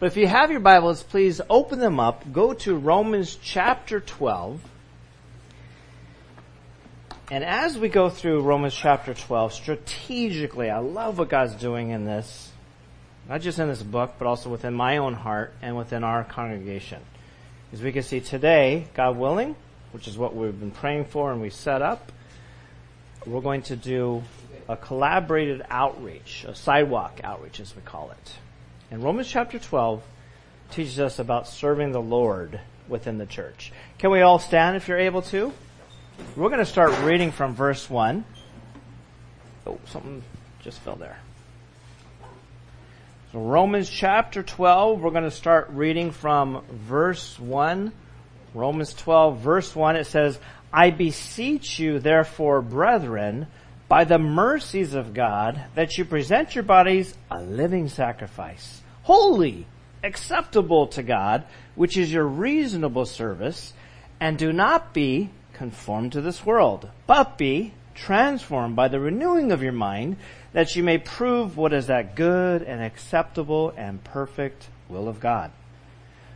But if you have your Bibles, please open them up. Go to Romans chapter 12. And as we go through Romans chapter 12, strategically, I love what God's doing in this. Not just in this book, but also within my own heart and within our congregation. As we can see today, God willing, which is what we've been praying for and we set up, we're going to do a collaborated outreach, a sidewalk outreach as we call it. And Romans chapter 12 teaches us about serving the Lord within the church. Can we all stand if you're able to? We're going to start reading from verse 1. Oh, something just fell there. So Romans chapter 12, we're going to start reading from verse 1. Romans 12 verse 1, it says, I beseech you therefore, brethren, by the mercies of God, that you present your bodies a living sacrifice, holy, acceptable to God, which is your reasonable service, and do not be conformed to this world, but be transformed by the renewing of your mind, that you may prove what is that good and acceptable and perfect will of God.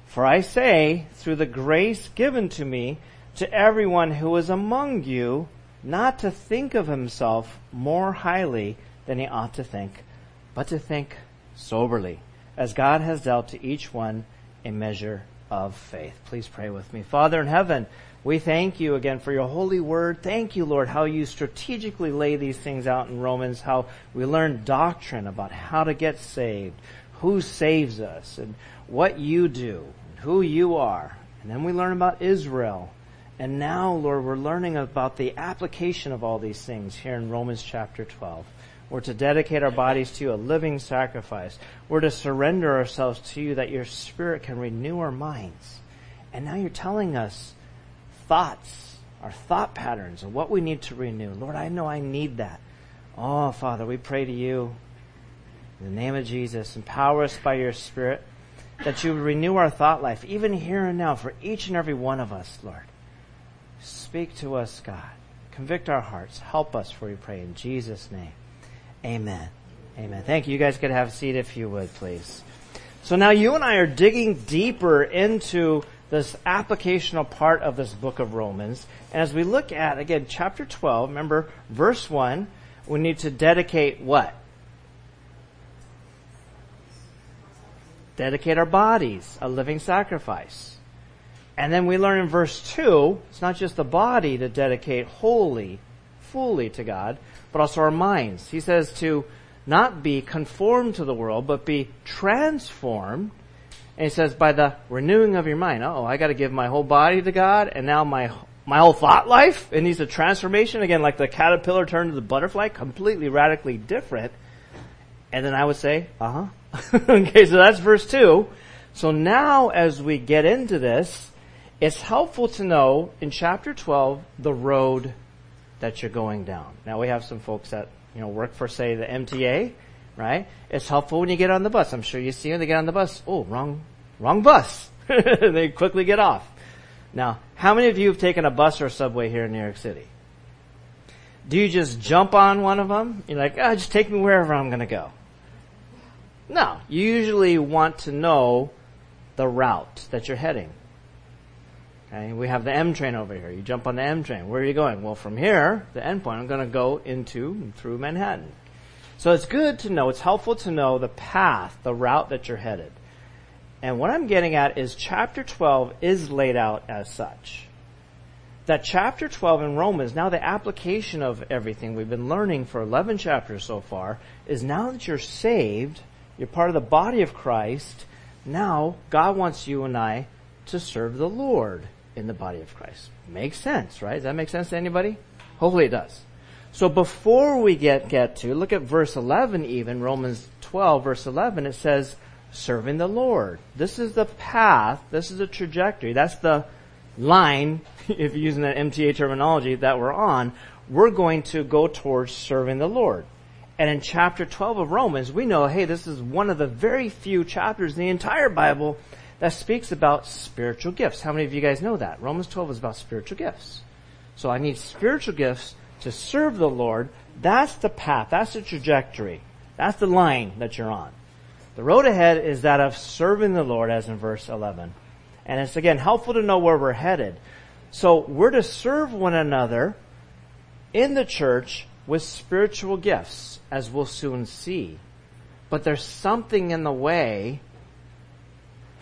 For I say, through the grace given to me, to everyone who is among you, not to think of himself more highly than he ought to think, but to think soberly, as God has dealt to each one a measure of faith. Please pray with me. Father in heaven, we thank you again for your holy word. Thank you, Lord, how you strategically lay these things out in Romans, how we learn doctrine about how to get saved, who saves us, and what you do, and who you are. And then we learn about Israel and now, Lord, we're learning about the application of all these things here in Romans chapter 12. We're to dedicate our bodies to you, a living sacrifice. We're to surrender ourselves to you that your spirit can renew our minds. And now you're telling us thoughts, our thought patterns, and what we need to renew. Lord, I know I need that. Oh, Father, we pray to you in the name of Jesus, empower us by your spirit that you renew our thought life, even here and now, for each and every one of us, Lord. Speak to us, God. Convict our hearts. Help us, for we pray in Jesus' name. Amen. Amen. Thank you. You guys could have a seat if you would, please. So now you and I are digging deeper into this applicational part of this book of Romans. And as we look at, again, chapter 12, remember, verse 1, we need to dedicate what? Dedicate our bodies, a living sacrifice. And then we learn in verse 2, it's not just the body to dedicate wholly, fully to God, but also our minds. He says to not be conformed to the world, but be transformed. And he says by the renewing of your mind. Oh, I gotta give my whole body to God, and now my, my whole thought life, it needs a transformation. Again, like the caterpillar turned to the butterfly, completely radically different. And then I would say, uh huh. okay, so that's verse 2. So now as we get into this, it's helpful to know in chapter 12 the road that you're going down. Now we have some folks that, you know, work for say the MTA, right? It's helpful when you get on the bus. I'm sure you see when they get on the bus, oh, wrong, wrong bus. they quickly get off. Now, how many of you have taken a bus or a subway here in New York City? Do you just jump on one of them? You're like, oh, just take me wherever I'm gonna go. No, you usually want to know the route that you're heading. Okay, we have the M train over here. You jump on the M train. Where are you going? Well, from here, the endpoint, I'm going to go into through Manhattan. So it's good to know, it's helpful to know the path, the route that you're headed. And what I'm getting at is chapter 12 is laid out as such. That chapter 12 in Romans, now the application of everything we've been learning for 11 chapters so far, is now that you're saved, you're part of the body of Christ, now God wants you and I to serve the Lord in the body of Christ. Makes sense, right? Does that make sense to anybody? Hopefully it does. So before we get, get to, look at verse 11 even, Romans 12 verse 11, it says, serving the Lord. This is the path, this is the trajectory, that's the line, if you're using that MTA terminology, that we're on. We're going to go towards serving the Lord. And in chapter 12 of Romans, we know, hey, this is one of the very few chapters in the entire Bible that speaks about spiritual gifts. How many of you guys know that? Romans 12 is about spiritual gifts. So I need spiritual gifts to serve the Lord. That's the path. That's the trajectory. That's the line that you're on. The road ahead is that of serving the Lord as in verse 11. And it's again helpful to know where we're headed. So we're to serve one another in the church with spiritual gifts, as we'll soon see. But there's something in the way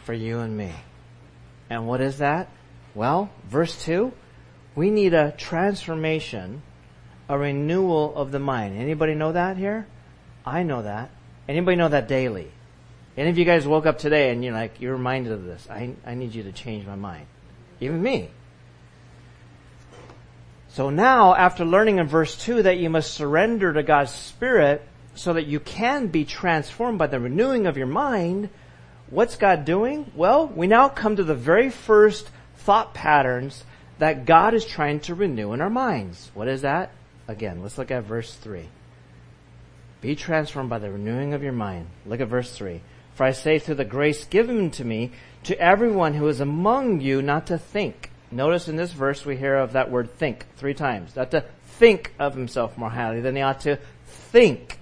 for you and me. And what is that? Well, verse 2, we need a transformation, a renewal of the mind. Anybody know that here? I know that. Anybody know that daily? Any of you guys woke up today and you're like, you're reminded of this. I, I need you to change my mind. Even me. So now, after learning in verse 2 that you must surrender to God's Spirit so that you can be transformed by the renewing of your mind, what's God doing? Well, we now come to the very first thought patterns that God is trying to renew in our minds. What is that? Again, let's look at verse 3. Be transformed by the renewing of your mind. Look at verse 3. For I say through the grace given to me, to everyone who is among you not to think. Notice in this verse we hear of that word think three times. Not to think of himself more highly than he ought to think,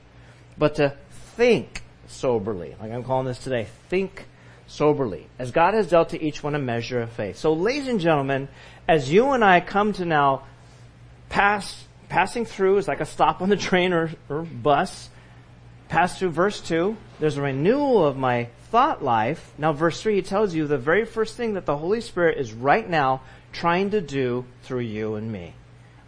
but to think soberly. Like I'm calling this today. Think soberly. As God has dealt to each one a measure of faith. So ladies and gentlemen, as you and I come to now pass, passing through is like a stop on the train or, or bus, pass through verse 2, there's a renewal of my thought life. Now verse 3, he tells you the very first thing that the Holy Spirit is right now trying to do through you and me.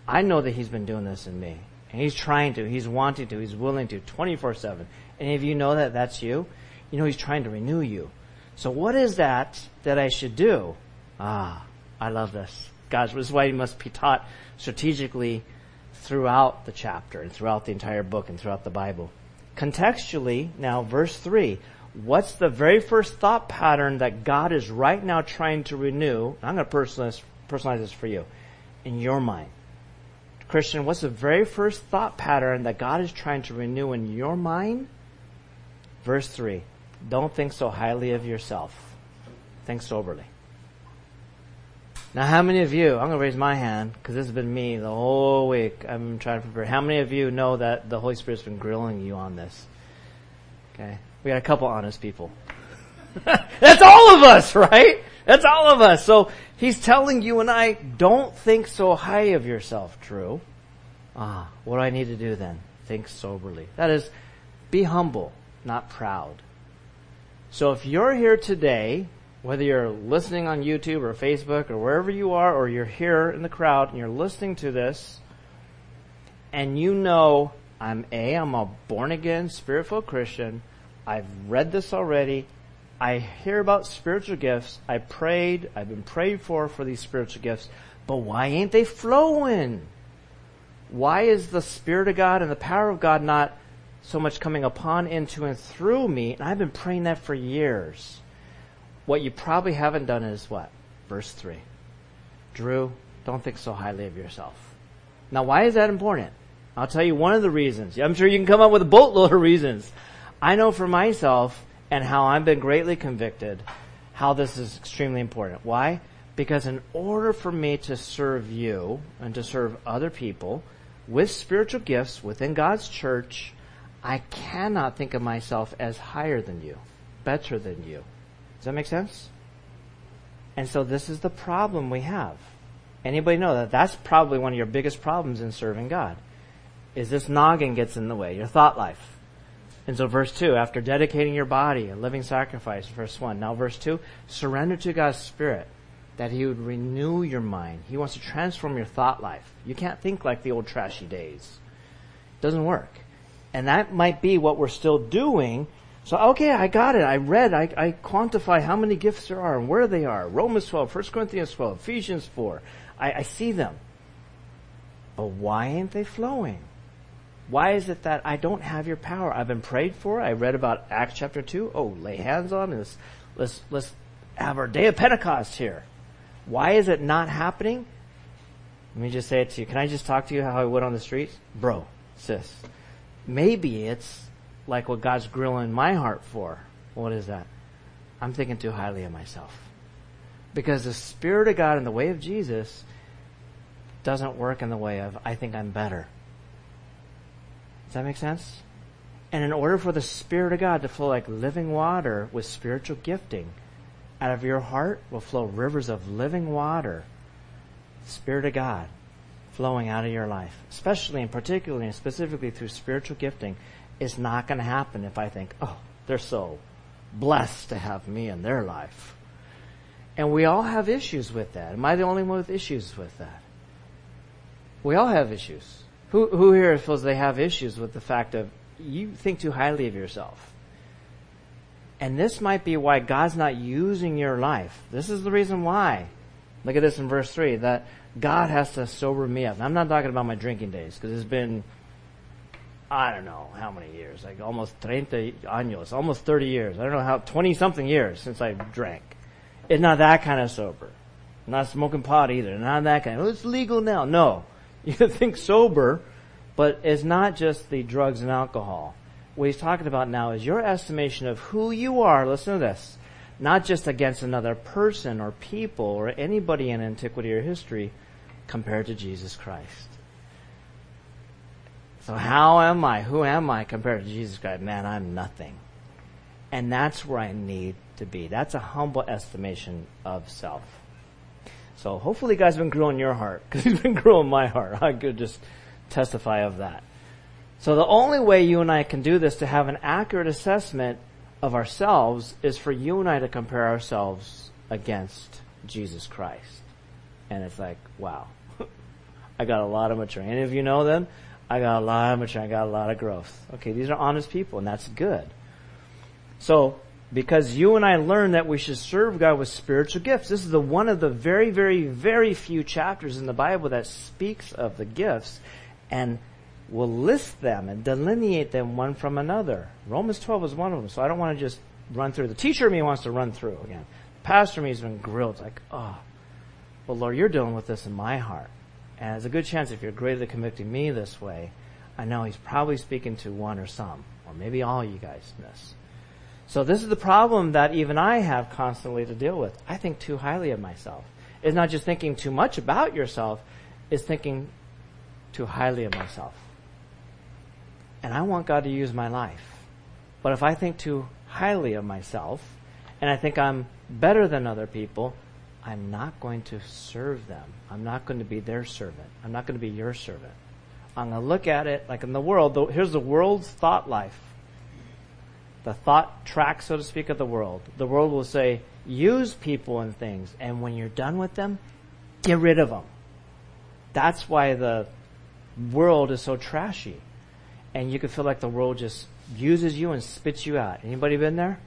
I know that he's been doing this in me. And he's trying to, he's wanting to, he's willing to, 24-7. Any of you know that that's you? You know he's trying to renew you. So what is that that I should do? Ah, I love this. Guys, this is why you must be taught strategically throughout the chapter and throughout the entire book and throughout the Bible. Contextually, now verse 3, what's the very first thought pattern that God is right now trying to renew? I'm going to personalize, personalize this for you. In your mind. Christian, what's the very first thought pattern that God is trying to renew in your mind? Verse 3. Don't think so highly of yourself. Think soberly. Now, how many of you, I'm going to raise my hand because this has been me the whole week. I'm trying to prepare. How many of you know that the Holy Spirit's been grilling you on this? Okay. We got a couple honest people. That's all of us, right? That's all of us. So he's telling you and I, don't think so high of yourself, Drew. Ah, what do I need to do then? Think soberly. That is, be humble, not proud. So if you're here today, whether you're listening on YouTube or Facebook or wherever you are, or you're here in the crowd and you're listening to this, and you know I'm A, I'm a born again, spirit filled Christian, I've read this already. I hear about spiritual gifts. I prayed. I've been prayed for for these spiritual gifts. But why ain't they flowing? Why is the Spirit of God and the power of God not so much coming upon, into, and through me? And I've been praying that for years. What you probably haven't done is what? Verse 3. Drew, don't think so highly of yourself. Now, why is that important? I'll tell you one of the reasons. I'm sure you can come up with a boatload of reasons. I know for myself and how I've been greatly convicted how this is extremely important. Why? Because in order for me to serve you and to serve other people with spiritual gifts within God's church, I cannot think of myself as higher than you, better than you. Does that make sense? And so this is the problem we have. Anybody know that that's probably one of your biggest problems in serving God? Is this noggin gets in the way, your thought life. And so verse 2, after dedicating your body, a living sacrifice, verse 1. Now verse 2, surrender to God's Spirit that He would renew your mind. He wants to transform your thought life. You can't think like the old trashy days. It doesn't work. And that might be what we're still doing. So, okay, I got it. I read, I, I quantify how many gifts there are and where they are. Romans 12, 1 Corinthians 12, Ephesians 4. I, I see them. But why ain't they flowing? Why is it that I don't have your power? I've been prayed for. I read about Acts chapter 2. Oh, lay hands on us. Let's, let's have our day of Pentecost here. Why is it not happening? Let me just say it to you. Can I just talk to you how I would on the streets? Bro, sis. Maybe it's like what God's grilling my heart for. What is that? I'm thinking too highly of myself. Because the Spirit of God in the way of Jesus doesn't work in the way of, I think I'm better. Does that make sense? And in order for the Spirit of God to flow like living water with spiritual gifting, out of your heart will flow rivers of living water, Spirit of God flowing out of your life, especially and particularly and specifically through spiritual gifting, is not going to happen if I think, oh, they're so blessed to have me in their life. And we all have issues with that. Am I the only one with issues with that? We all have issues. Who, who here feels they have issues with the fact of you think too highly of yourself? And this might be why God's not using your life. This is the reason why. Look at this in verse 3 that God has to sober me up. I'm not talking about my drinking days because it's been, I don't know how many years, like almost 30 años, almost 30 years. I don't know how, 20 something years since I drank. It's not that kind of sober. Not smoking pot either. Not that kind. Oh, it's legal now. No. You think sober, but it's not just the drugs and alcohol what he's talking about now is your estimation of who you are, listen to this, not just against another person or people or anybody in antiquity or history compared to Jesus Christ. So how am I? Who am I compared to Jesus Christ? Man, I'm nothing. And that's where I need to be. That's a humble estimation of self. So hopefully God's been growing your heart, because he's been growing my heart. I could just testify of that. So the only way you and I can do this to have an accurate assessment of ourselves is for you and I to compare ourselves against Jesus Christ. And it's like, wow, I got a lot of maturing. Any of you know them? I got a lot of maturing. I got a lot of growth. Okay, these are honest people, and that's good. So, because you and I learned that we should serve God with spiritual gifts. This is the one of the very, very, very few chapters in the Bible that speaks of the gifts. And will list them and delineate them one from another. Romans 12 is one of them, so I don't want to just run through. The teacher me wants to run through again. pastor me has been grilled. Like, oh, well, Lord, you're dealing with this in my heart. And there's a good chance if you're greatly convicting me this way, I know he's probably speaking to one or some, or maybe all you guys in this. So this is the problem that even I have constantly to deal with. I think too highly of myself. It's not just thinking too much about yourself, it's thinking too highly of myself and I want God to use my life. But if I think too highly of myself and I think I'm better than other people, I'm not going to serve them. I'm not going to be their servant. I'm not going to be your servant. I'm going to look at it like in the world. Here's the world's thought life. The thought track, so to speak, of the world. The world will say, use people and things, and when you're done with them, get rid of them. That's why the world is so trashy and you can feel like the world just uses you and spits you out. Anybody been there?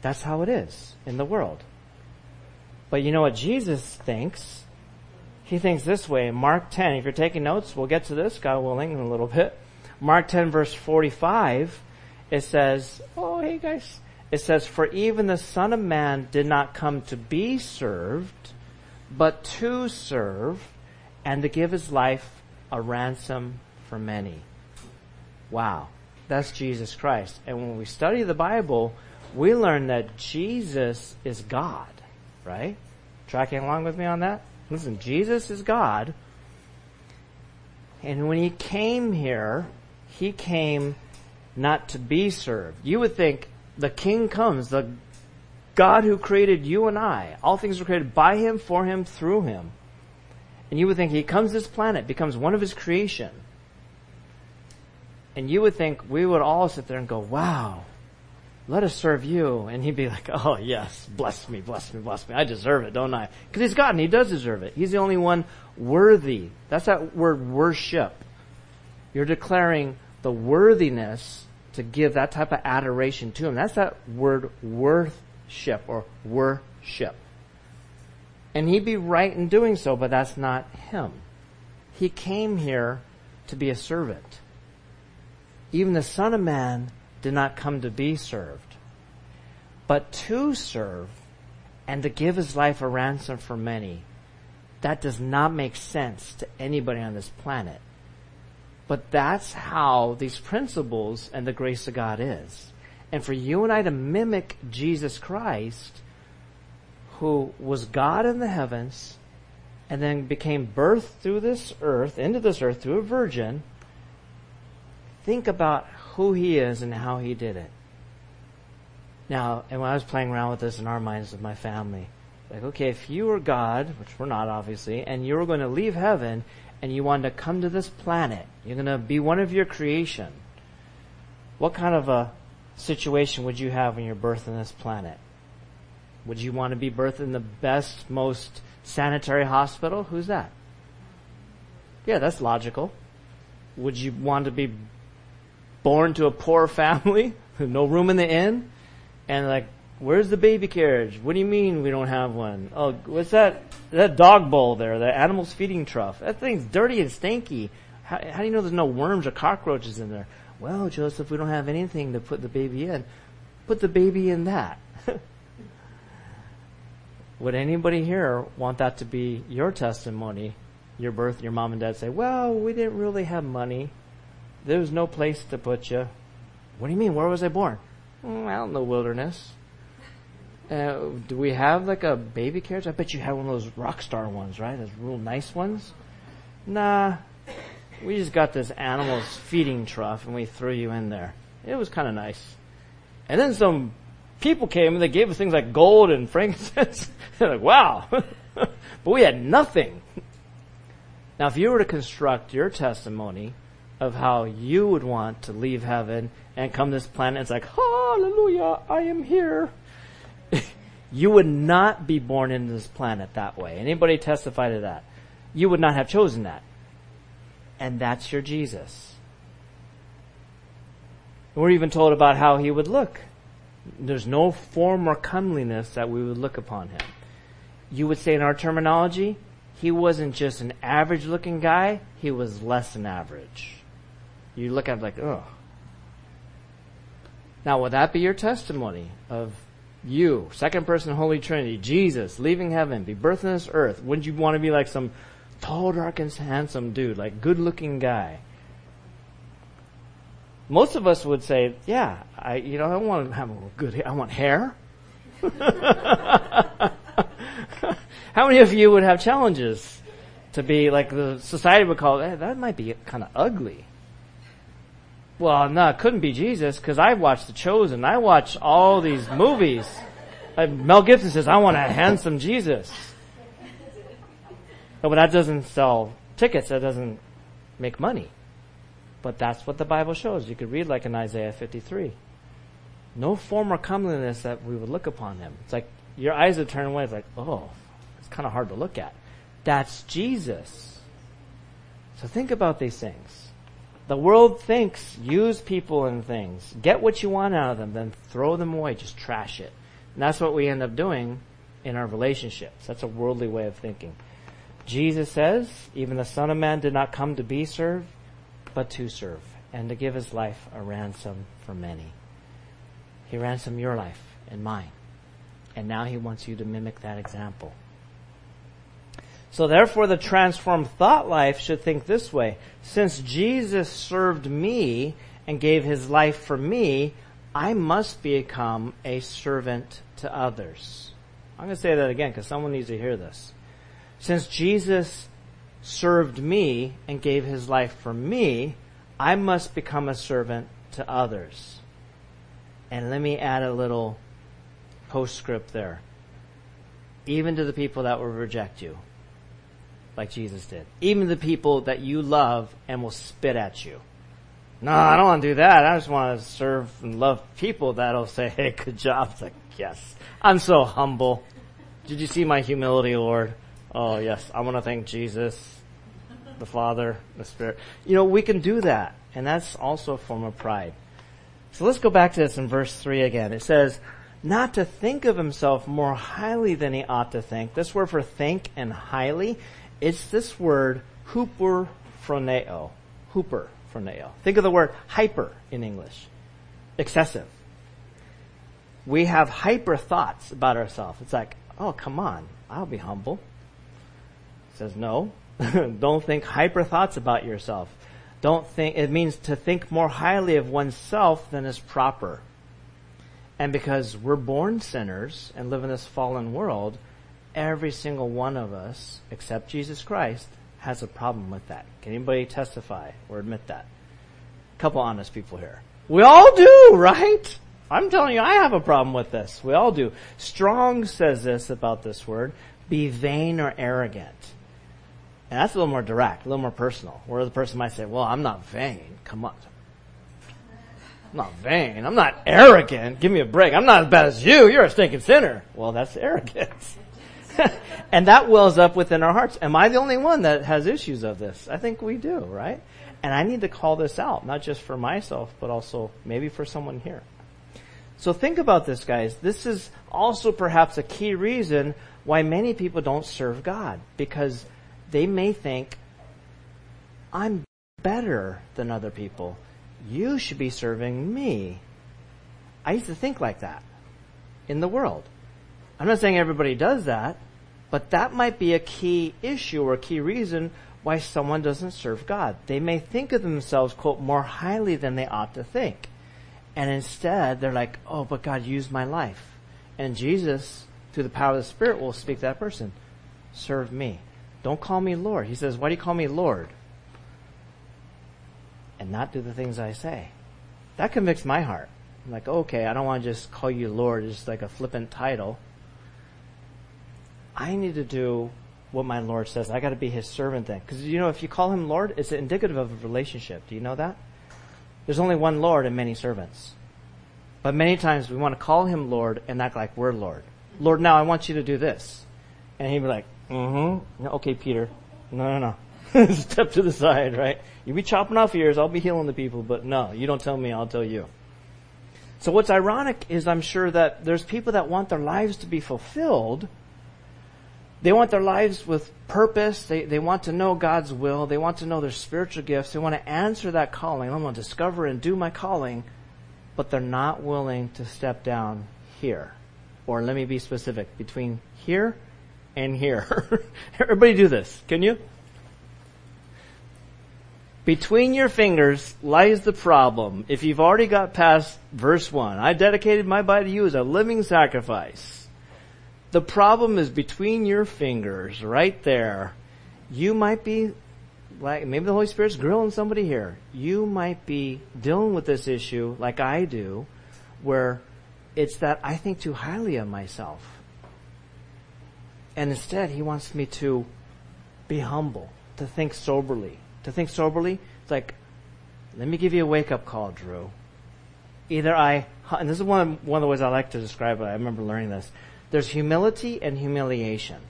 That's how it is in the world. But you know what Jesus thinks? He thinks this way. Mark 10, if you're taking notes, we'll get to this, God willing, in a little bit. Mark 10 verse 45, it says, oh, hey guys. It says, for even the Son of Man did not come to be served, but to serve and to give his life a ransom for many. Wow. That's Jesus Christ. And when we study the Bible, we learn that Jesus is God, right? Tracking along with me on that? Listen, Jesus is God. And when he came here, he came not to be served. You would think the king comes, the God who created you and I. All things were created by him, for him, through him. And you would think he comes this planet, becomes one of his creation and you would think we would all sit there and go, wow, let us serve you. And he'd be like, oh yes, bless me, bless me, bless me. I deserve it, don't I? Because he's God and he does deserve it. He's the only one worthy. That's that word worship. You're declaring the worthiness to give that type of adoration to him. That's that word worship or worship. And he'd be right in doing so, but that's not him. He came here to be a servant. Even the Son of Man did not come to be served, but to serve and to give his life a ransom for many. That does not make sense to anybody on this planet. But that's how these principles and the grace of God is. And for you and I to mimic Jesus Christ, who was God in the heavens, and then became birthed through this earth, into this earth through a virgin, think about who he is and how he did it. Now, and when I was playing around with this in our minds with my family, like, okay, if you were God, which we're not obviously, and you were going to leave heaven and you wanted to come to this planet, you're going to be one of your creation, what kind of a situation would you have when you're birthed in this planet? Would you want to be birthed in the best, most sanitary hospital? Who's that? Yeah, that's logical. Would you want to be born to a poor family? no room in the inn? And like, where's the baby carriage? What do you mean we don't have one? Oh, what's that? That dog bowl there, that animal's feeding trough. That thing's dirty and stinky. How, how do you know there's no worms or cockroaches in there? Well, Joseph, we don't have anything to put the baby in. Put the baby in that. Would anybody here want that to be your testimony, your birth, your mom and dad say, well, we didn't really have money. There was no place to put you. What do you mean? Where was I born? Mm, out in the wilderness. Uh, do we have like a baby carriage? I bet you have one of those rock star ones, right? Those real nice ones. Nah, we just got this animal's feeding trough and we threw you in there. It was kind of nice. And then some people came and they gave us things like gold and frankincense. They're like, wow. but we had nothing. Now, if you were to construct your testimony of how you would want to leave heaven and come to this planet, it's like, hallelujah, I am here. you would not be born into this planet that way. Anybody testify to that? You would not have chosen that. And that's your Jesus. We're even told about how he would look. There's no form or comeliness that we would look upon him. You would say in our terminology, he wasn't just an average looking guy, he was less than average. You look at it like, oh. Now, would that be your testimony of you, second person Holy Trinity, Jesus, leaving heaven, be birthed in this earth? Wouldn't you want to be like some tall, dark, and handsome dude, like good looking guy? Most of us would say, yeah, I, you know, I want to have a good, hair I want hair. How many of you would have challenges to be like the society would call, hey, that might be kind of ugly. Well, no, it couldn't be Jesus because I watched The Chosen. I watch all these movies. Mel Gibson says, I want a handsome Jesus. but that doesn't sell tickets. That doesn't make money. But that's what the Bible shows. You could read like in Isaiah 53. No form or comeliness that we would look upon him. It's like your eyes would turn away. It's like, oh, it's kind of hard to look at. That's Jesus. So think about these things. The world thinks use people and things. Get what you want out of them, then throw them away. Just trash it. And that's what we end up doing in our relationships. That's a worldly way of thinking. Jesus says, even the Son of Man did not come to be served, but to serve, and to give his life a ransom for many. He ransomed your life and mine. And now he wants you to mimic that example. So therefore the transformed thought life should think this way. Since Jesus served me and gave his life for me, I must become a servant to others. I'm going to say that again because someone needs to hear this. Since Jesus served me and gave his life for me, I must become a servant to others. And let me add a little postscript there. Even to the people that will reject you like Jesus did. Even the people that you love and will spit at you. No, I don't want to do that. I just want to serve and love people that'll say, hey, good job. It's like, yes, I'm so humble. Did you see my humility, Lord? Oh, yes, I want to thank Jesus, the Father, the Spirit. You know, we can do that. And that's also a form of pride. So let's go back to this in verse 3 again. It says, not to think of himself more highly than he ought to think. This word for think and highly it's this word hooper phroneo. Hooper phroneo. Think of the word hyper in English. Excessive. We have hyper thoughts about ourselves. It's like, oh, come on, I'll be humble. It says no. Don't think hyper thoughts about yourself. Don't think, it means to think more highly of oneself than is proper. And because we're born sinners and live in this fallen world, every single one of us, except Jesus Christ, has a problem with that. Can anybody testify or admit that? A couple honest people here. We all do, right? I'm telling you, I have a problem with this. We all do. Strong says this about this word, be vain or arrogant. And that's a little more direct, a little more personal. Where the person might say, well, I'm not vain. Come on. I'm not vain. I'm not arrogant. Give me a break. I'm not as bad as you. You're a stinking sinner. Well, that's arrogance. and that wells up within our hearts. Am I the only one that has issues of this? I think we do, right? And I need to call this out, not just for myself, but also maybe for someone here. So think about this, guys. This is also perhaps a key reason why many people don't serve God, because they may think, I'm better than other people. You should be serving me. I used to think like that in the world. I'm not saying everybody does that, but that might be a key issue or a key reason why someone doesn't serve God. They may think of themselves, quote, more highly than they ought to think. And instead, they're like, oh, but God used my life. And Jesus, through the power of the Spirit, will speak to that person. Serve me. Don't call me Lord. He says, why do you call me Lord? And not do the things I say. That convicts my heart. I'm like, okay, I don't want to just call you Lord, it's like a flippant title. I need to do what my Lord says. I got to be His servant then. Because you know, if you call Him Lord, it's indicative of a relationship. Do you know that? There's only one Lord and many servants. But many times we want to call Him Lord and act like we're Lord. Lord, now I want you to do this. And He'd be like, mm-hmm. Okay, Peter. No, no, no. Step to the side, right? You be chopping off ears, I'll be healing the people, but no, you don't tell me, I'll tell you. So what's ironic is I'm sure that there's people that want their lives to be fulfilled, they want their lives with purpose. They, they want to know God's will. They want to know their spiritual gifts. They want to answer that calling. I want to discover and do my calling, but they're not willing to step down here. Or let me be specific, between here and here. Everybody do this. Can you? Between your fingers lies the problem. If you've already got past verse 1, I dedicated my body to you as a living sacrifice the problem is between your fingers, right there. You might be like, maybe the Holy Spirit's grilling somebody here. You might be dealing with this issue like I do, where it's that I think too highly of myself. And instead, he wants me to be humble, to think soberly. To think soberly, it's like, let me give you a wake up call, Drew. Either I, and this is one, one of the ways I like to describe it. I remember learning this. There's humility and humiliation.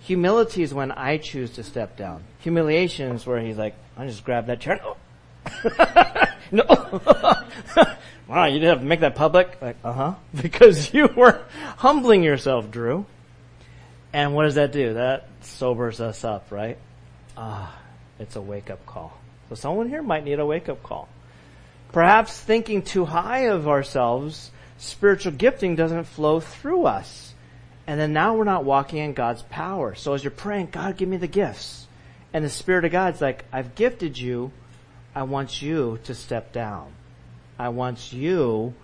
Humility is when I choose to step down. Humiliation is where he's like, I just grab that chair. No. no. wow, you didn't have to make that public? Like, uh huh. Because you were humbling yourself, Drew. And what does that do? That sobers us up, right? Ah, it's a wake up call. So someone here might need a wake up call. Perhaps thinking too high of ourselves, spiritual gifting doesn't flow through us. And then now we're not walking in God's power. So as you're praying, God, give me the gifts. And the Spirit of God's like, I've gifted you. I want you to step down. I want you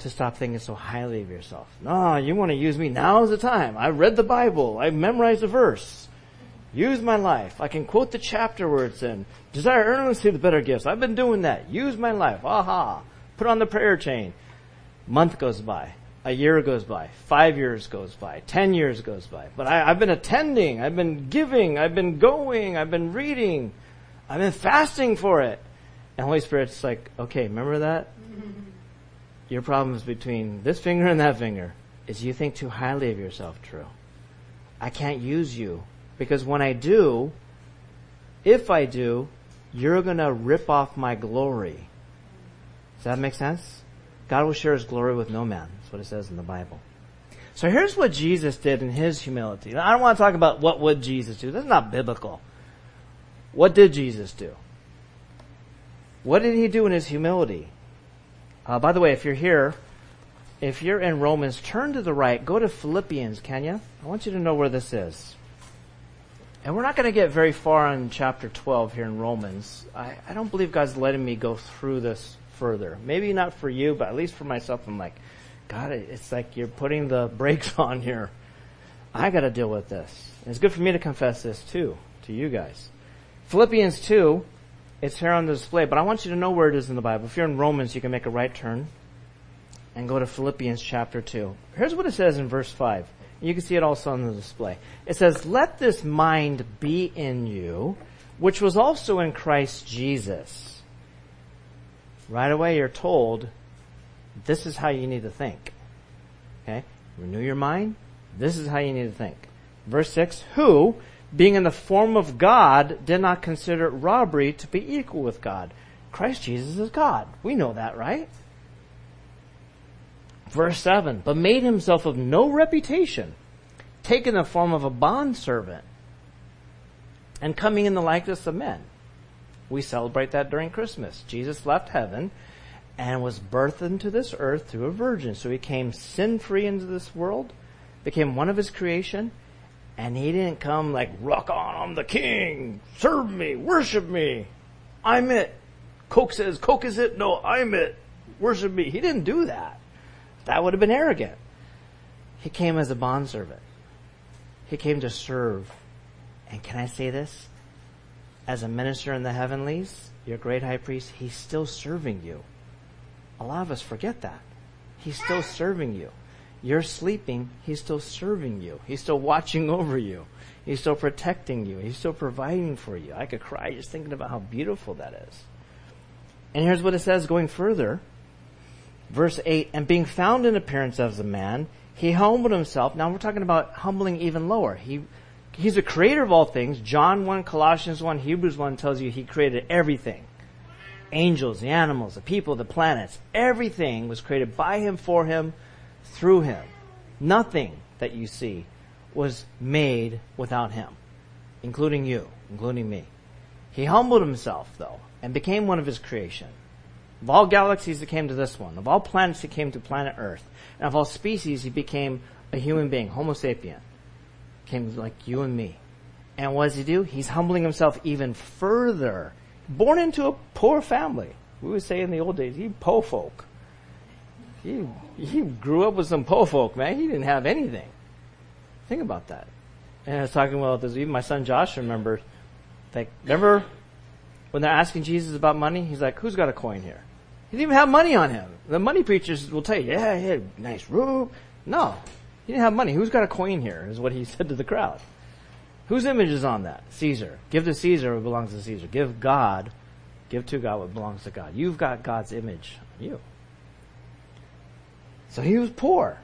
to stop thinking so highly of yourself. No, you want to use me. Now's the time. I read the Bible. I memorized a verse. Use my life. I can quote the chapter where it's in. Desire earnestly the better gifts. I've been doing that. Use my life. Aha. Put on the prayer chain. Month goes by a year goes by, five years goes by, ten years goes by. But I, have been attending, I've been giving, I've been going, I've been reading, I've been fasting for it. And Holy Spirit's like, okay, remember that? Your problem is between this finger and that finger. Is you think too highly of yourself, Drew. I can't use you. Because when I do, if I do, you're gonna rip off my glory. Does that make sense? God will share his glory with no man what it says in the Bible. So here's what Jesus did in his humility. Now, I don't want to talk about what would Jesus do. That's not biblical. What did Jesus do? What did he do in his humility? Uh, by the way, if you're here, if you're in Romans, turn to the right. Go to Philippians, can you? I want you to know where this is. And we're not going to get very far on chapter 12 here in Romans. I, I don't believe God's letting me go through this further. Maybe not for you, but at least for myself, I'm like, God, it's like you're putting the brakes on here. I got to deal with this. And it's good for me to confess this too to you guys. Philippians 2 It's here on the display, but I want you to know where it is in the Bible. If you're in Romans, you can make a right turn and go to Philippians chapter 2. Here's what it says in verse 5. You can see it also on the display. It says, Let this mind be in you, which was also in Christ Jesus. Right away you're told, this is how you need to think. Okay? Renew your mind. This is how you need to think. Verse 6, who, being in the form of God, did not consider robbery to be equal with God. Christ Jesus is God. We know that, right? Verse 7, but made himself of no reputation, taking the form of a bondservant, and coming in the likeness of men. We celebrate that during Christmas. Jesus left heaven and was birthed into this earth through a virgin. So he came sin free into this world, became one of his creation, and he didn't come like, rock on, I'm the king, serve me, worship me, I'm it. Coke says, Coke is it? No, I'm it. Worship me. He didn't do that. That would have been arrogant. He came as a bondservant. He came to serve. And can I say this? As a minister in the heavenlies, your great high priest, he's still serving you. A lot of us forget that. He's still serving you. You're sleeping, he's still serving you. He's still watching over you. He's still protecting you. He's still providing for you. I could cry just thinking about how beautiful that is. And here's what it says going further. Verse 8, and being found in appearance as a man, he humbled himself. Now we're talking about humbling even lower. He, he's the creator of all things. John 1, Colossians 1, Hebrews 1 tells you he created everything angels, the animals, the people, the planets, everything was created by him, for him, through him. Nothing that you see was made without him, including you, including me. He humbled himself, though, and became one of his creation. Of all galaxies, he came to this one. Of all planets, he came to planet Earth. And of all species, he became a human being, Homo sapien. Came like you and me. And what does he do? He's humbling himself even further born into a poor family. We would say in the old days, he po folk. He, he grew up with some po folk, man. He didn't have anything. Think about that. And I was talking about this, even my son Josh remembers, like, remember when they're asking Jesus about money? He's like, who's got a coin here? He didn't even have money on him. The money preachers will tell you, yeah, he had a nice room. No. He didn't have money. Who's got a coin here? Is what he said to the crowd. Whose image is on that? Caesar. Give to Caesar what belongs to Caesar. Give God, give to God what belongs to God. You've got God's image on you. So he was poor.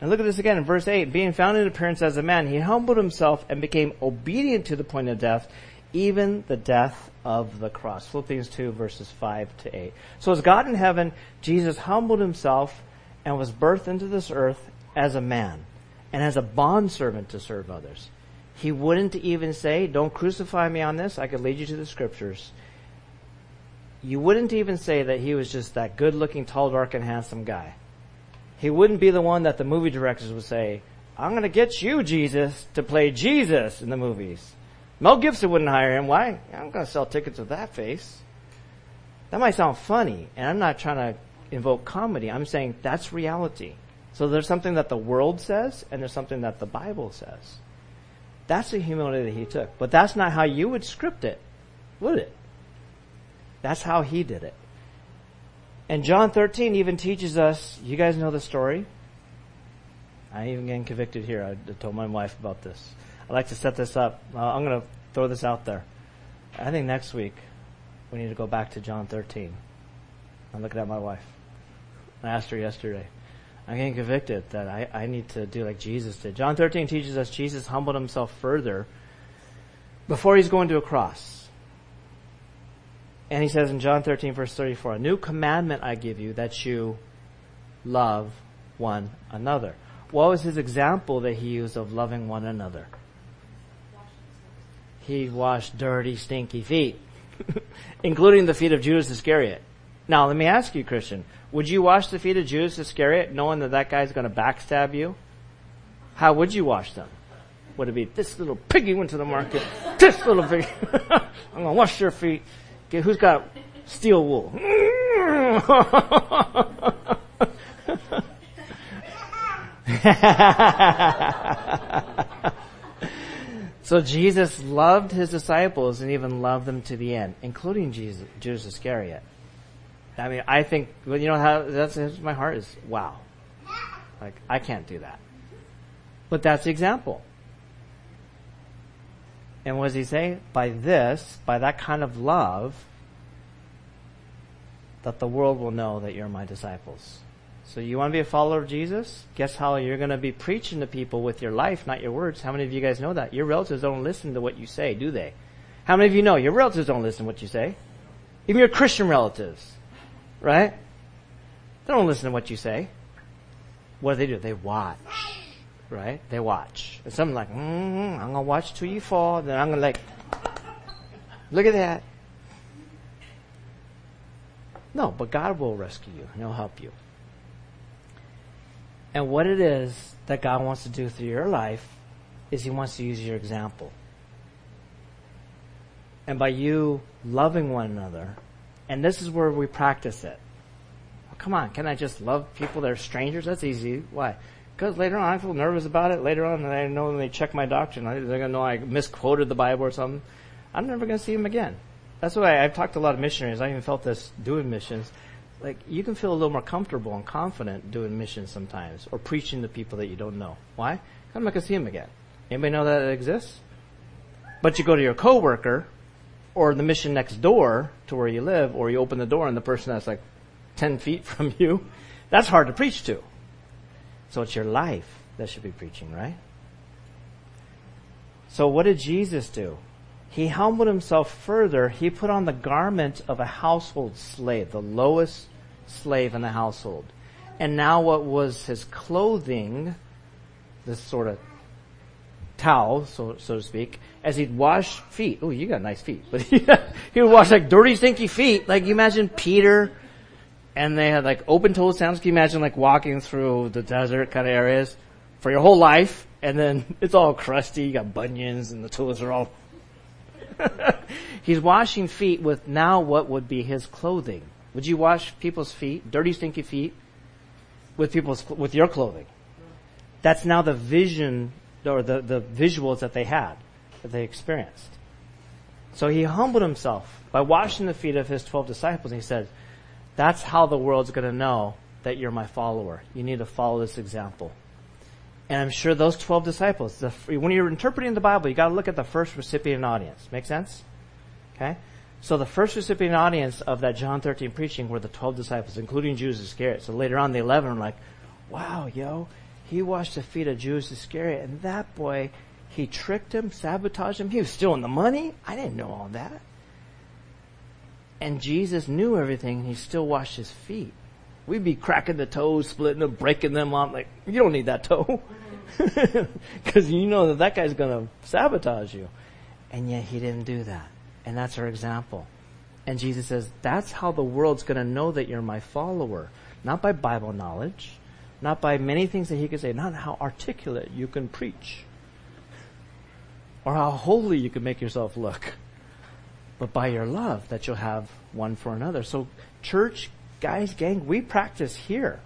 And look at this again in verse 8. Being found in appearance as a man, he humbled himself and became obedient to the point of death, even the death of the cross. Philippians 2 verses 5 to 8. So as God in heaven, Jesus humbled himself and was birthed into this earth as a man and as a bondservant to serve others. He wouldn't even say, don't crucify me on this. I could lead you to the scriptures. You wouldn't even say that he was just that good looking, tall, dark, and handsome guy. He wouldn't be the one that the movie directors would say, I'm gonna get you, Jesus, to play Jesus in the movies. Mel Gibson wouldn't hire him. Why? I'm gonna sell tickets with that face. That might sound funny, and I'm not trying to invoke comedy. I'm saying that's reality. So there's something that the world says, and there's something that the Bible says. That's the humility that he took. But that's not how you would script it, would it? That's how he did it. And John 13 even teaches us, you guys know the story. I even getting convicted here. I told my wife about this. I'd like to set this up. Uh, I'm going to throw this out there. I think next week we need to go back to John 13. I'm looking at my wife. I asked her yesterday. I'm getting convicted that I, I need to do like Jesus did. John 13 teaches us Jesus humbled himself further before he's going to a cross. And he says in John 13 verse 34, a new commandment I give you that you love one another. What was his example that he used of loving one another? He washed dirty, stinky feet, including the feet of Judas Iscariot. Now, let me ask you, Christian, would you wash the feet of Judas Iscariot knowing that that guy's going to backstab you? How would you wash them? Would it be this little piggy went to the market? This little piggy. I'm going to wash your feet. Okay, who's got steel wool? So Jesus loved his disciples and even loved them to the end, including Jesus, Judas Iscariot. I mean, I think, well, you know how, that's, that's my heart is, wow. Like, I can't do that. But that's the example. And what does he say? By this, by that kind of love, that the world will know that you're my disciples. So you want to be a follower of Jesus? Guess how you're going to be preaching to people with your life, not your words. How many of you guys know that? Your relatives don't listen to what you say, do they? How many of you know your relatives don't listen to what you say? Even your Christian relatives, right? They don't listen to what you say. What do they do? They watch, right? They watch. And some like, mm, I'm gonna watch till you fall. Then I'm gonna like, look at that. No, but God will rescue you and He'll help you. And what it is that God wants to do through your life is He wants to use your example. And by you loving one another, and this is where we practice it. Well, come on, can I just love people that are strangers? That's easy. Why? Because later on I feel nervous about it. Later on, I know when they check my doctrine, they're going to know I misquoted the Bible or something. I'm never going to see them again. That's why I've talked to a lot of missionaries. I even felt this doing missions. Like you can feel a little more comfortable and confident doing missions sometimes, or preaching to people that you don't know. Why? I'm not gonna see them again. Anybody know that it exists? But you go to your coworker, or the mission next door to where you live, or you open the door and the person that's like ten feet from you. That's hard to preach to. So it's your life that should be preaching, right? So what did Jesus do? he humbled himself further. He put on the garment of a household slave, the lowest slave in the household. And now what was his clothing, this sort of towel, so, so to speak, as he'd wash feet. Oh, you got nice feet. But he, would wash like dirty, stinky feet. Like you imagine Peter, and they had like open toe sandals. Can you imagine like walking through the desert kind of areas for your whole life? And then it's all crusty. You got bunions and the toes are all He's washing feet with now what would be his clothing. Would you wash people's feet, dirty, stinky feet, with people's with your clothing? That's now the vision or the, the visuals that they had, that they experienced. So he humbled himself by washing the feet of his twelve disciples. And he said, "That's how the world's going to know that you're my follower. You need to follow this example." And I'm sure those 12 disciples, the, when you're interpreting the Bible, you gotta look at the first recipient audience. Make sense? Okay? So the first recipient audience of that John 13 preaching were the 12 disciples, including Judas Iscariot. So later on, the 11 are like, wow, yo, he washed the feet of Judas Iscariot, and that boy, he tricked him, sabotaged him, he was stealing the money. I didn't know all that. And Jesus knew everything, and he still washed his feet. We'd be cracking the toes, splitting them, breaking them off. Like, you don't need that toe. Because you know that that guy's going to sabotage you. And yet he didn't do that. And that's our example. And Jesus says, that's how the world's going to know that you're my follower. Not by Bible knowledge, not by many things that he could say, not how articulate you can preach, or how holy you can make yourself look, but by your love that you'll have one for another. So, church, guys, gang, we practice here.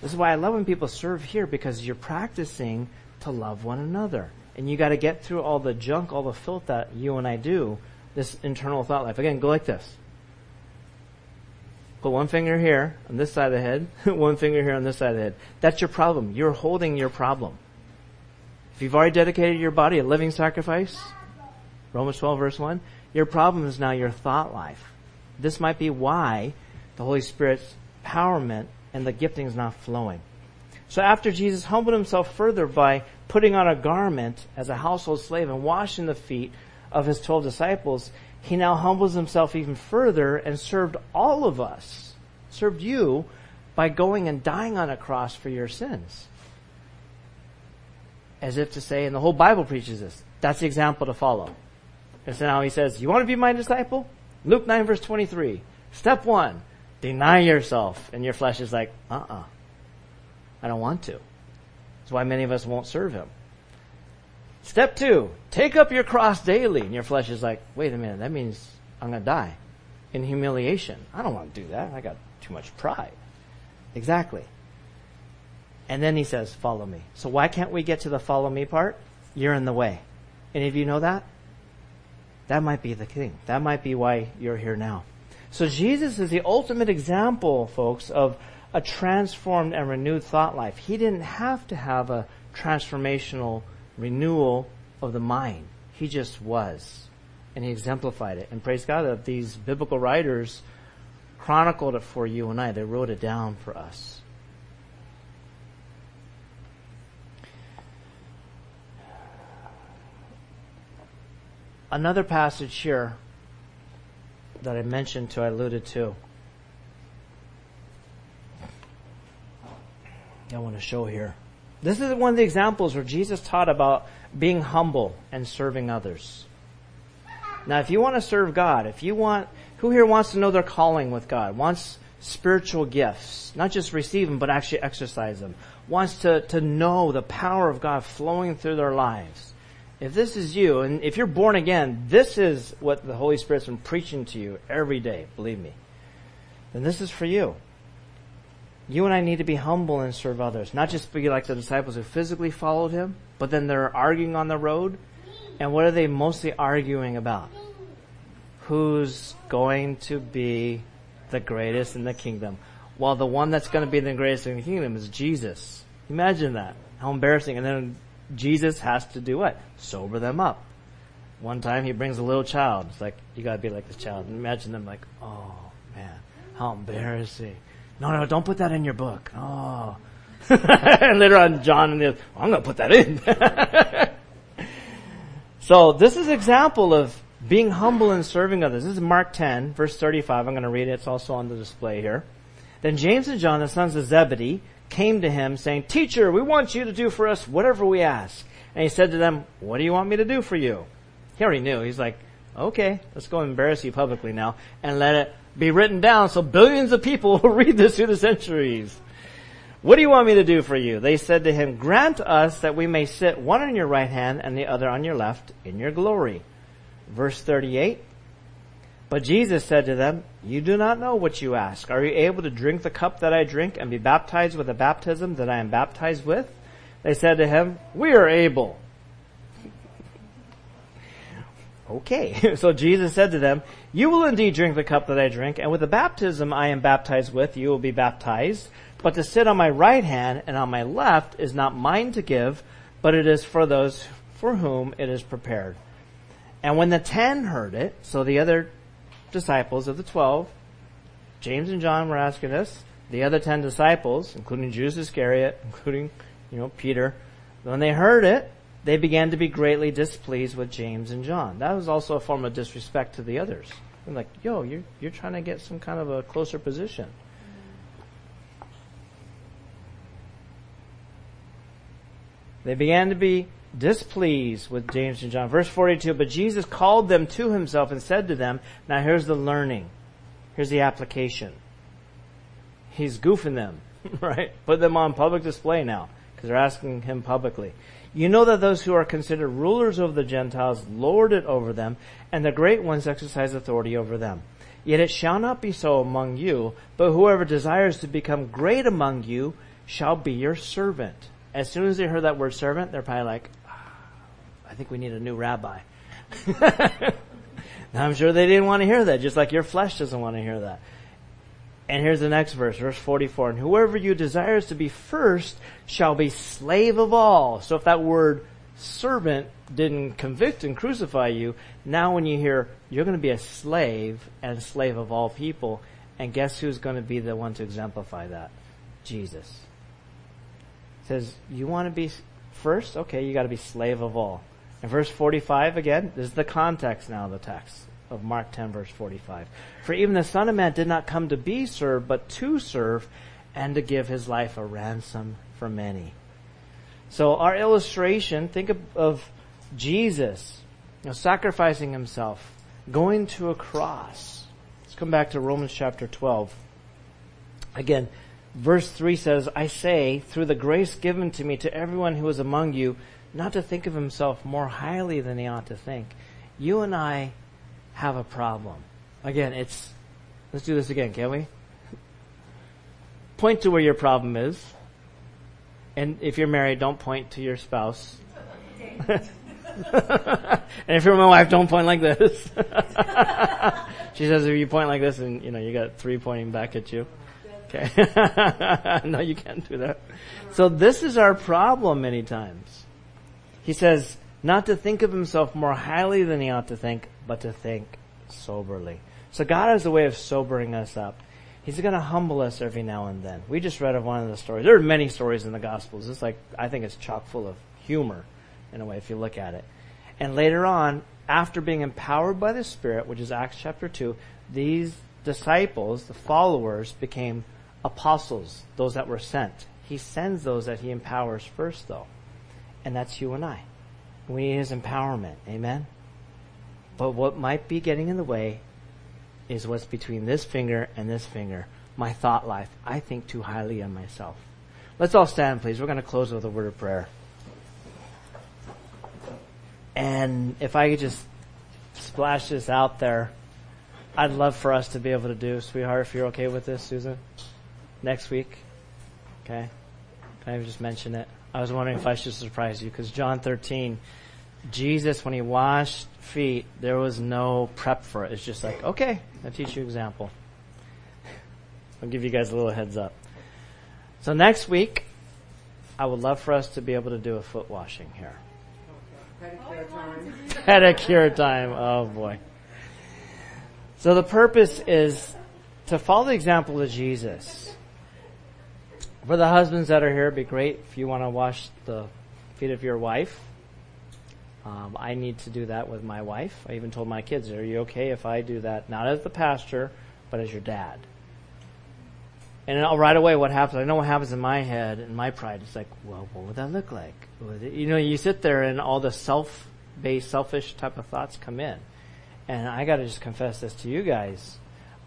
This is why I love when people serve here because you're practicing to love one another. And you gotta get through all the junk, all the filth that you and I do, this internal thought life. Again, go like this. Put one finger here on this side of the head, one finger here on this side of the head. That's your problem. You're holding your problem. If you've already dedicated your body a living sacrifice, Romans 12 verse 1, your problem is now your thought life. This might be why the Holy Spirit's empowerment and the gifting is not flowing. So after Jesus humbled himself further by putting on a garment as a household slave and washing the feet of his 12 disciples, he now humbles himself even further and served all of us, served you by going and dying on a cross for your sins. As if to say, and the whole Bible preaches this, that's the example to follow. And so now he says, you want to be my disciple? Luke 9 verse 23. Step one, Deny yourself. And your flesh is like, uh uh-uh. uh I don't want to. That's why many of us won't serve him. Step two, take up your cross daily. And your flesh is like, wait a minute, that means I'm going to die in humiliation. I don't want to do that. I got too much pride. Exactly. And then he says, follow me. So why can't we get to the follow me part? You're in the way. Any of you know that? That might be the thing. That might be why you're here now. So Jesus is the ultimate example, folks, of a transformed and renewed thought life. He didn't have to have a transformational renewal of the mind. He just was. And he exemplified it. And praise God that these biblical writers chronicled it for you and I. They wrote it down for us. Another passage here that I mentioned to, I alluded to. I want to show here. This is one of the examples where Jesus taught about being humble and serving others. Now, if you want to serve God, if you want, who here wants to know their calling with God? Wants spiritual gifts, not just receive them, but actually exercise them. Wants to, to know the power of God flowing through their lives. If this is you, and if you're born again, this is what the Holy Spirit's been preaching to you every day, believe me. Then this is for you. You and I need to be humble and serve others. Not just be like the disciples who physically followed him, but then they're arguing on the road. And what are they mostly arguing about? Who's going to be the greatest in the kingdom? Well, the one that's going to be the greatest in the kingdom is Jesus. Imagine that. How embarrassing. And then Jesus has to do what? Sober them up. One time he brings a little child. It's like, you gotta be like this child. Imagine them like, oh man, how embarrassing. No, no, don't put that in your book. Oh. and later on, John and the, I'm going to put that in. so this is example of being humble and serving others. This is Mark 10, verse 35. I'm going to read it. It's also on the display here. Then James and John, the sons of Zebedee, came to him saying, Teacher, we want you to do for us whatever we ask. And he said to them, What do you want me to do for you? He already knew. He's like, Okay, let's go embarrass you publicly now and let it be written down so billions of people will read this through the centuries. What do you want me to do for you? They said to him, grant us that we may sit one on your right hand and the other on your left in your glory. Verse 38. But Jesus said to them, you do not know what you ask. Are you able to drink the cup that I drink and be baptized with the baptism that I am baptized with? They said to him, we are able. Okay. so Jesus said to them, You will indeed drink the cup that I drink, and with the baptism I am baptized with, you will be baptized. But to sit on my right hand and on my left is not mine to give, but it is for those for whom it is prepared. And when the ten heard it, so the other disciples of the twelve, James and John were asking this, the other ten disciples, including Judas Iscariot, including, you know, Peter, when they heard it, they began to be greatly displeased with James and John. That was also a form of disrespect to the others. They're like, yo, you're, you're trying to get some kind of a closer position. They began to be displeased with James and John. Verse 42, but Jesus called them to himself and said to them, now here's the learning. Here's the application. He's goofing them, right? Put them on public display now because they're asking him publicly. You know that those who are considered rulers over the Gentiles lord it over them, and the great ones exercise authority over them. Yet it shall not be so among you, but whoever desires to become great among you shall be your servant. As soon as they heard that word servant, they're probably like, ah, I think we need a new rabbi. now I'm sure they didn't want to hear that, just like your flesh doesn't want to hear that. And here's the next verse, verse 44. And whoever you desires to be first shall be slave of all. So if that word servant didn't convict and crucify you, now when you hear you're going to be a slave and slave of all people, and guess who's going to be the one to exemplify that? Jesus. It says, you want to be first? Okay, you got to be slave of all. And verse 45 again, this is the context now of the text of Mark 10 verse 45. For even the Son of Man did not come to be served, but to serve and to give his life a ransom for many. So our illustration, think of, of Jesus, you know, sacrificing himself, going to a cross. Let's come back to Romans chapter 12. Again, verse 3 says, I say, through the grace given to me to everyone who is among you, not to think of himself more highly than he ought to think. You and I have a problem. Again, it's, let's do this again, can we? Point to where your problem is. And if you're married, don't point to your spouse. and if you're my wife, don't point like this. she says if you point like this and, you know, you got three pointing back at you. Okay. no, you can't do that. So this is our problem many times. He says, not to think of himself more highly than he ought to think, but to think soberly. So God has a way of sobering us up. He's going to humble us every now and then. We just read of one of the stories. There are many stories in the Gospels. It's like, I think it's chock full of humor in a way if you look at it. And later on, after being empowered by the Spirit, which is Acts chapter 2, these disciples, the followers, became apostles, those that were sent. He sends those that he empowers first though. And that's you and I. We need his empowerment. Amen? But what might be getting in the way is what's between this finger and this finger. My thought life. I think too highly of myself. Let's all stand, please. We're going to close with a word of prayer. And if I could just splash this out there, I'd love for us to be able to do, sweetheart, if you're okay with this, Susan, next week. Okay? Can I just mention it? I was wondering if I should surprise you because John 13, Jesus, when he washed feet, there was no prep for it. It's just like, okay, I'll teach you example. I'll give you guys a little heads up. So next week, I would love for us to be able to do a foot washing here. Pedicure time. Pedicure time. Oh boy. So the purpose is to follow the example of Jesus. For the husbands that are here, it'd be great if you want to wash the feet of your wife. Um, I need to do that with my wife. I even told my kids, "Are you okay if I do that? Not as the pastor, but as your dad." And right away, what happens? I know what happens in my head and my pride. It's like, well, what would that look like? You know, you sit there and all the self-based, selfish type of thoughts come in, and I got to just confess this to you guys.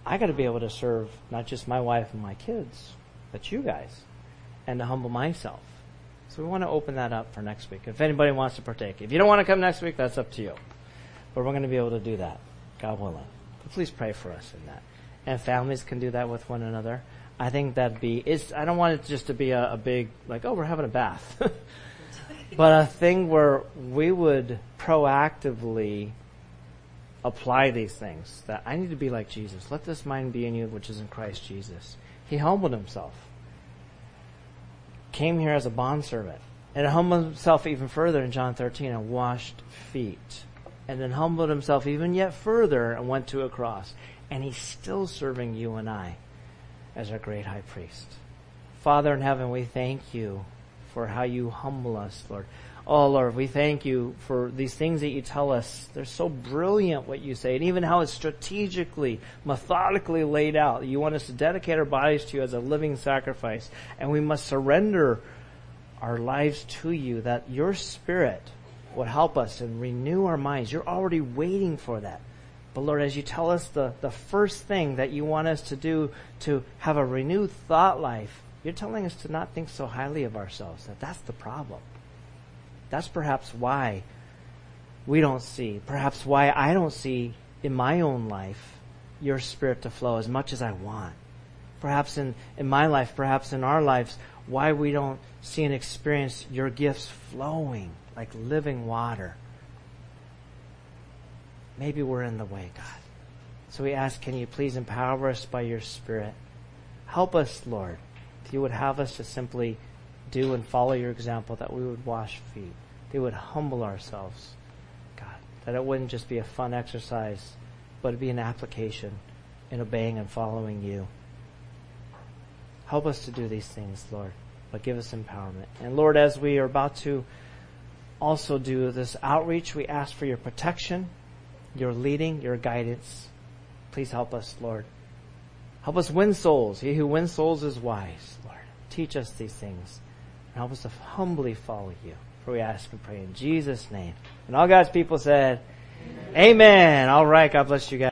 I got to be able to serve not just my wife and my kids, but you guys, and to humble myself. So we want to open that up for next week. If anybody wants to partake, if you don't want to come next week, that's up to you. But we're going to be able to do that, God willing. But please pray for us in that, and families can do that with one another. I think that'd be, it's, I don't want it just to be a, a big, like, oh, we're having a bath. but a thing where we would proactively apply these things. That I need to be like Jesus. Let this mind be in you, which is in Christ Jesus. He humbled himself. Came here as a bondservant. And humbled himself even further in John 13 and washed feet. And then humbled himself even yet further and went to a cross. And he's still serving you and I as our great high priest. Father in heaven, we thank you for how you humble us, Lord. Oh, Lord, we thank you for these things that you tell us. They're so brilliant what you say, and even how it's strategically, methodically laid out. You want us to dedicate our bodies to you as a living sacrifice, and we must surrender our lives to you, that your spirit would help us and renew our minds. You're already waiting for that. But Lord, as you tell us the, the first thing that you want us to do to have a renewed thought life, you're telling us to not think so highly of ourselves. That that's the problem. That's perhaps why we don't see, perhaps why I don't see in my own life your spirit to flow as much as I want. Perhaps in, in my life, perhaps in our lives, why we don't see and experience your gifts flowing like living water maybe we're in the way, God. So we ask, can you please empower us by your Spirit? Help us, Lord. If you would have us to simply do and follow your example, that we would wash feet, we would humble ourselves, God, that it wouldn't just be a fun exercise, but it'd be an application in obeying and following you. Help us to do these things, Lord, but give us empowerment. And Lord, as we are about to also do this outreach, we ask for your protection your leading, your guidance. Please help us, Lord. Help us win souls. He who wins souls is wise, Lord. Teach us these things. Help us to humbly follow you. For we ask and pray in Jesus' name. And all God's people said, Amen. Amen. All right. God bless you guys.